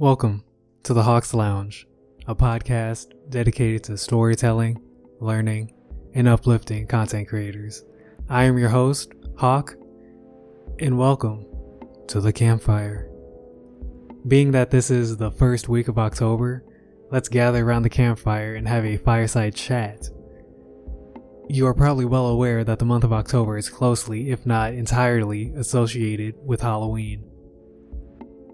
Welcome to the Hawks Lounge, a podcast dedicated to storytelling, learning, and uplifting content creators. I am your host, Hawk, and welcome to the campfire. Being that this is the first week of October, let's gather around the campfire and have a fireside chat. You are probably well aware that the month of October is closely, if not entirely, associated with Halloween.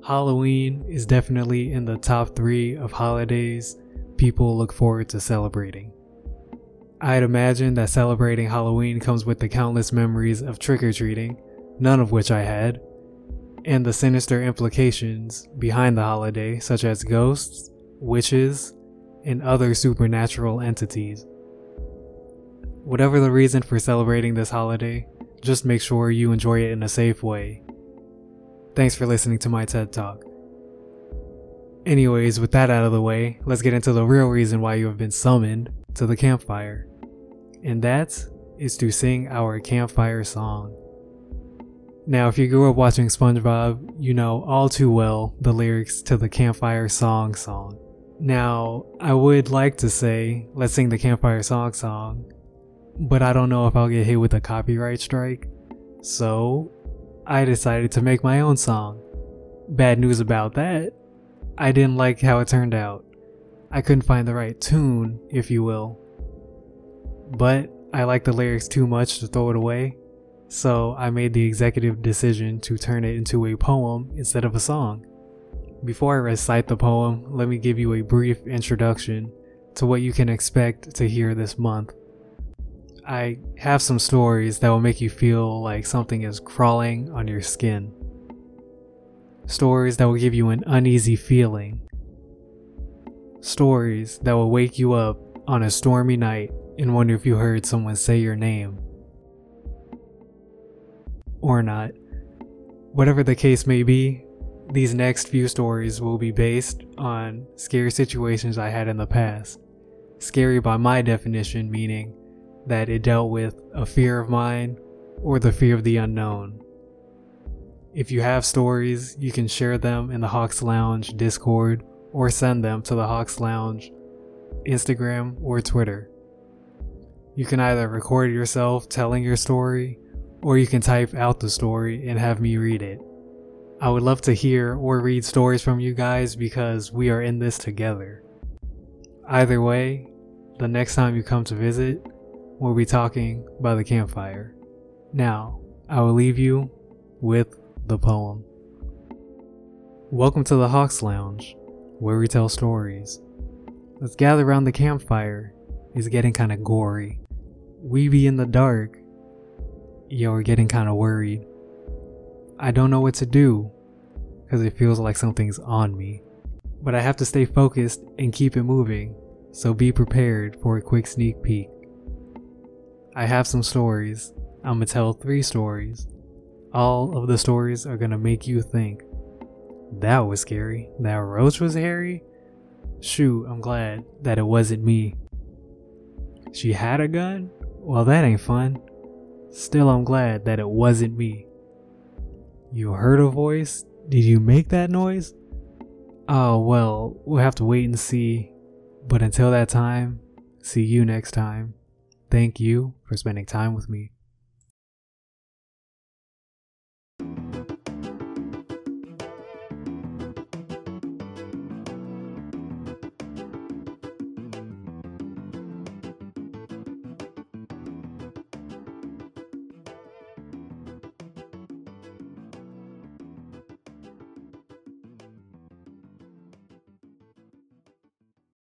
Halloween is definitely in the top three of holidays people look forward to celebrating. I'd imagine that celebrating Halloween comes with the countless memories of trick or treating, none of which I had, and the sinister implications behind the holiday, such as ghosts, witches, and other supernatural entities. Whatever the reason for celebrating this holiday, just make sure you enjoy it in a safe way. Thanks for listening to my TED Talk. Anyways, with that out of the way, let's get into the real reason why you have been summoned to the campfire. And that is to sing our campfire song. Now, if you grew up watching SpongeBob, you know all too well the lyrics to the campfire song song. Now, I would like to say, let's sing the campfire song song, but I don't know if I'll get hit with a copyright strike. So, I decided to make my own song. Bad news about that, I didn't like how it turned out. I couldn't find the right tune, if you will. But I like the lyrics too much to throw it away, so I made the executive decision to turn it into a poem instead of a song. Before I recite the poem, let me give you a brief introduction to what you can expect to hear this month. I have some stories that will make you feel like something is crawling on your skin. Stories that will give you an uneasy feeling. Stories that will wake you up on a stormy night and wonder if you heard someone say your name. Or not. Whatever the case may be, these next few stories will be based on scary situations I had in the past. Scary by my definition, meaning that it dealt with a fear of mine or the fear of the unknown. If you have stories, you can share them in the Hawks Lounge Discord or send them to the Hawks Lounge Instagram or Twitter. You can either record yourself telling your story or you can type out the story and have me read it. I would love to hear or read stories from you guys because we are in this together. Either way, the next time you come to visit, we'll be talking by the campfire. Now, I will leave you with the poem. Welcome to the Hawks Lounge, where we tell stories. Let's gather around the campfire. It's getting kinda gory. We be in the dark. Yo, we're getting kinda worried. I don't know what to do, because it feels like something's on me. But I have to stay focused and keep it moving, so be prepared for a quick sneak peek. I have some stories. I'm gonna tell three stories. All of the stories are gonna make you think. That was scary. That roach was hairy? Shoot, I'm glad that it wasn't me. She had a gun? Well, that ain't fun. Still, I'm glad that it wasn't me. You heard a voice? Did you make that noise? Oh, well, we'll have to wait and see. But until that time, see you next time. Thank you for spending time with me.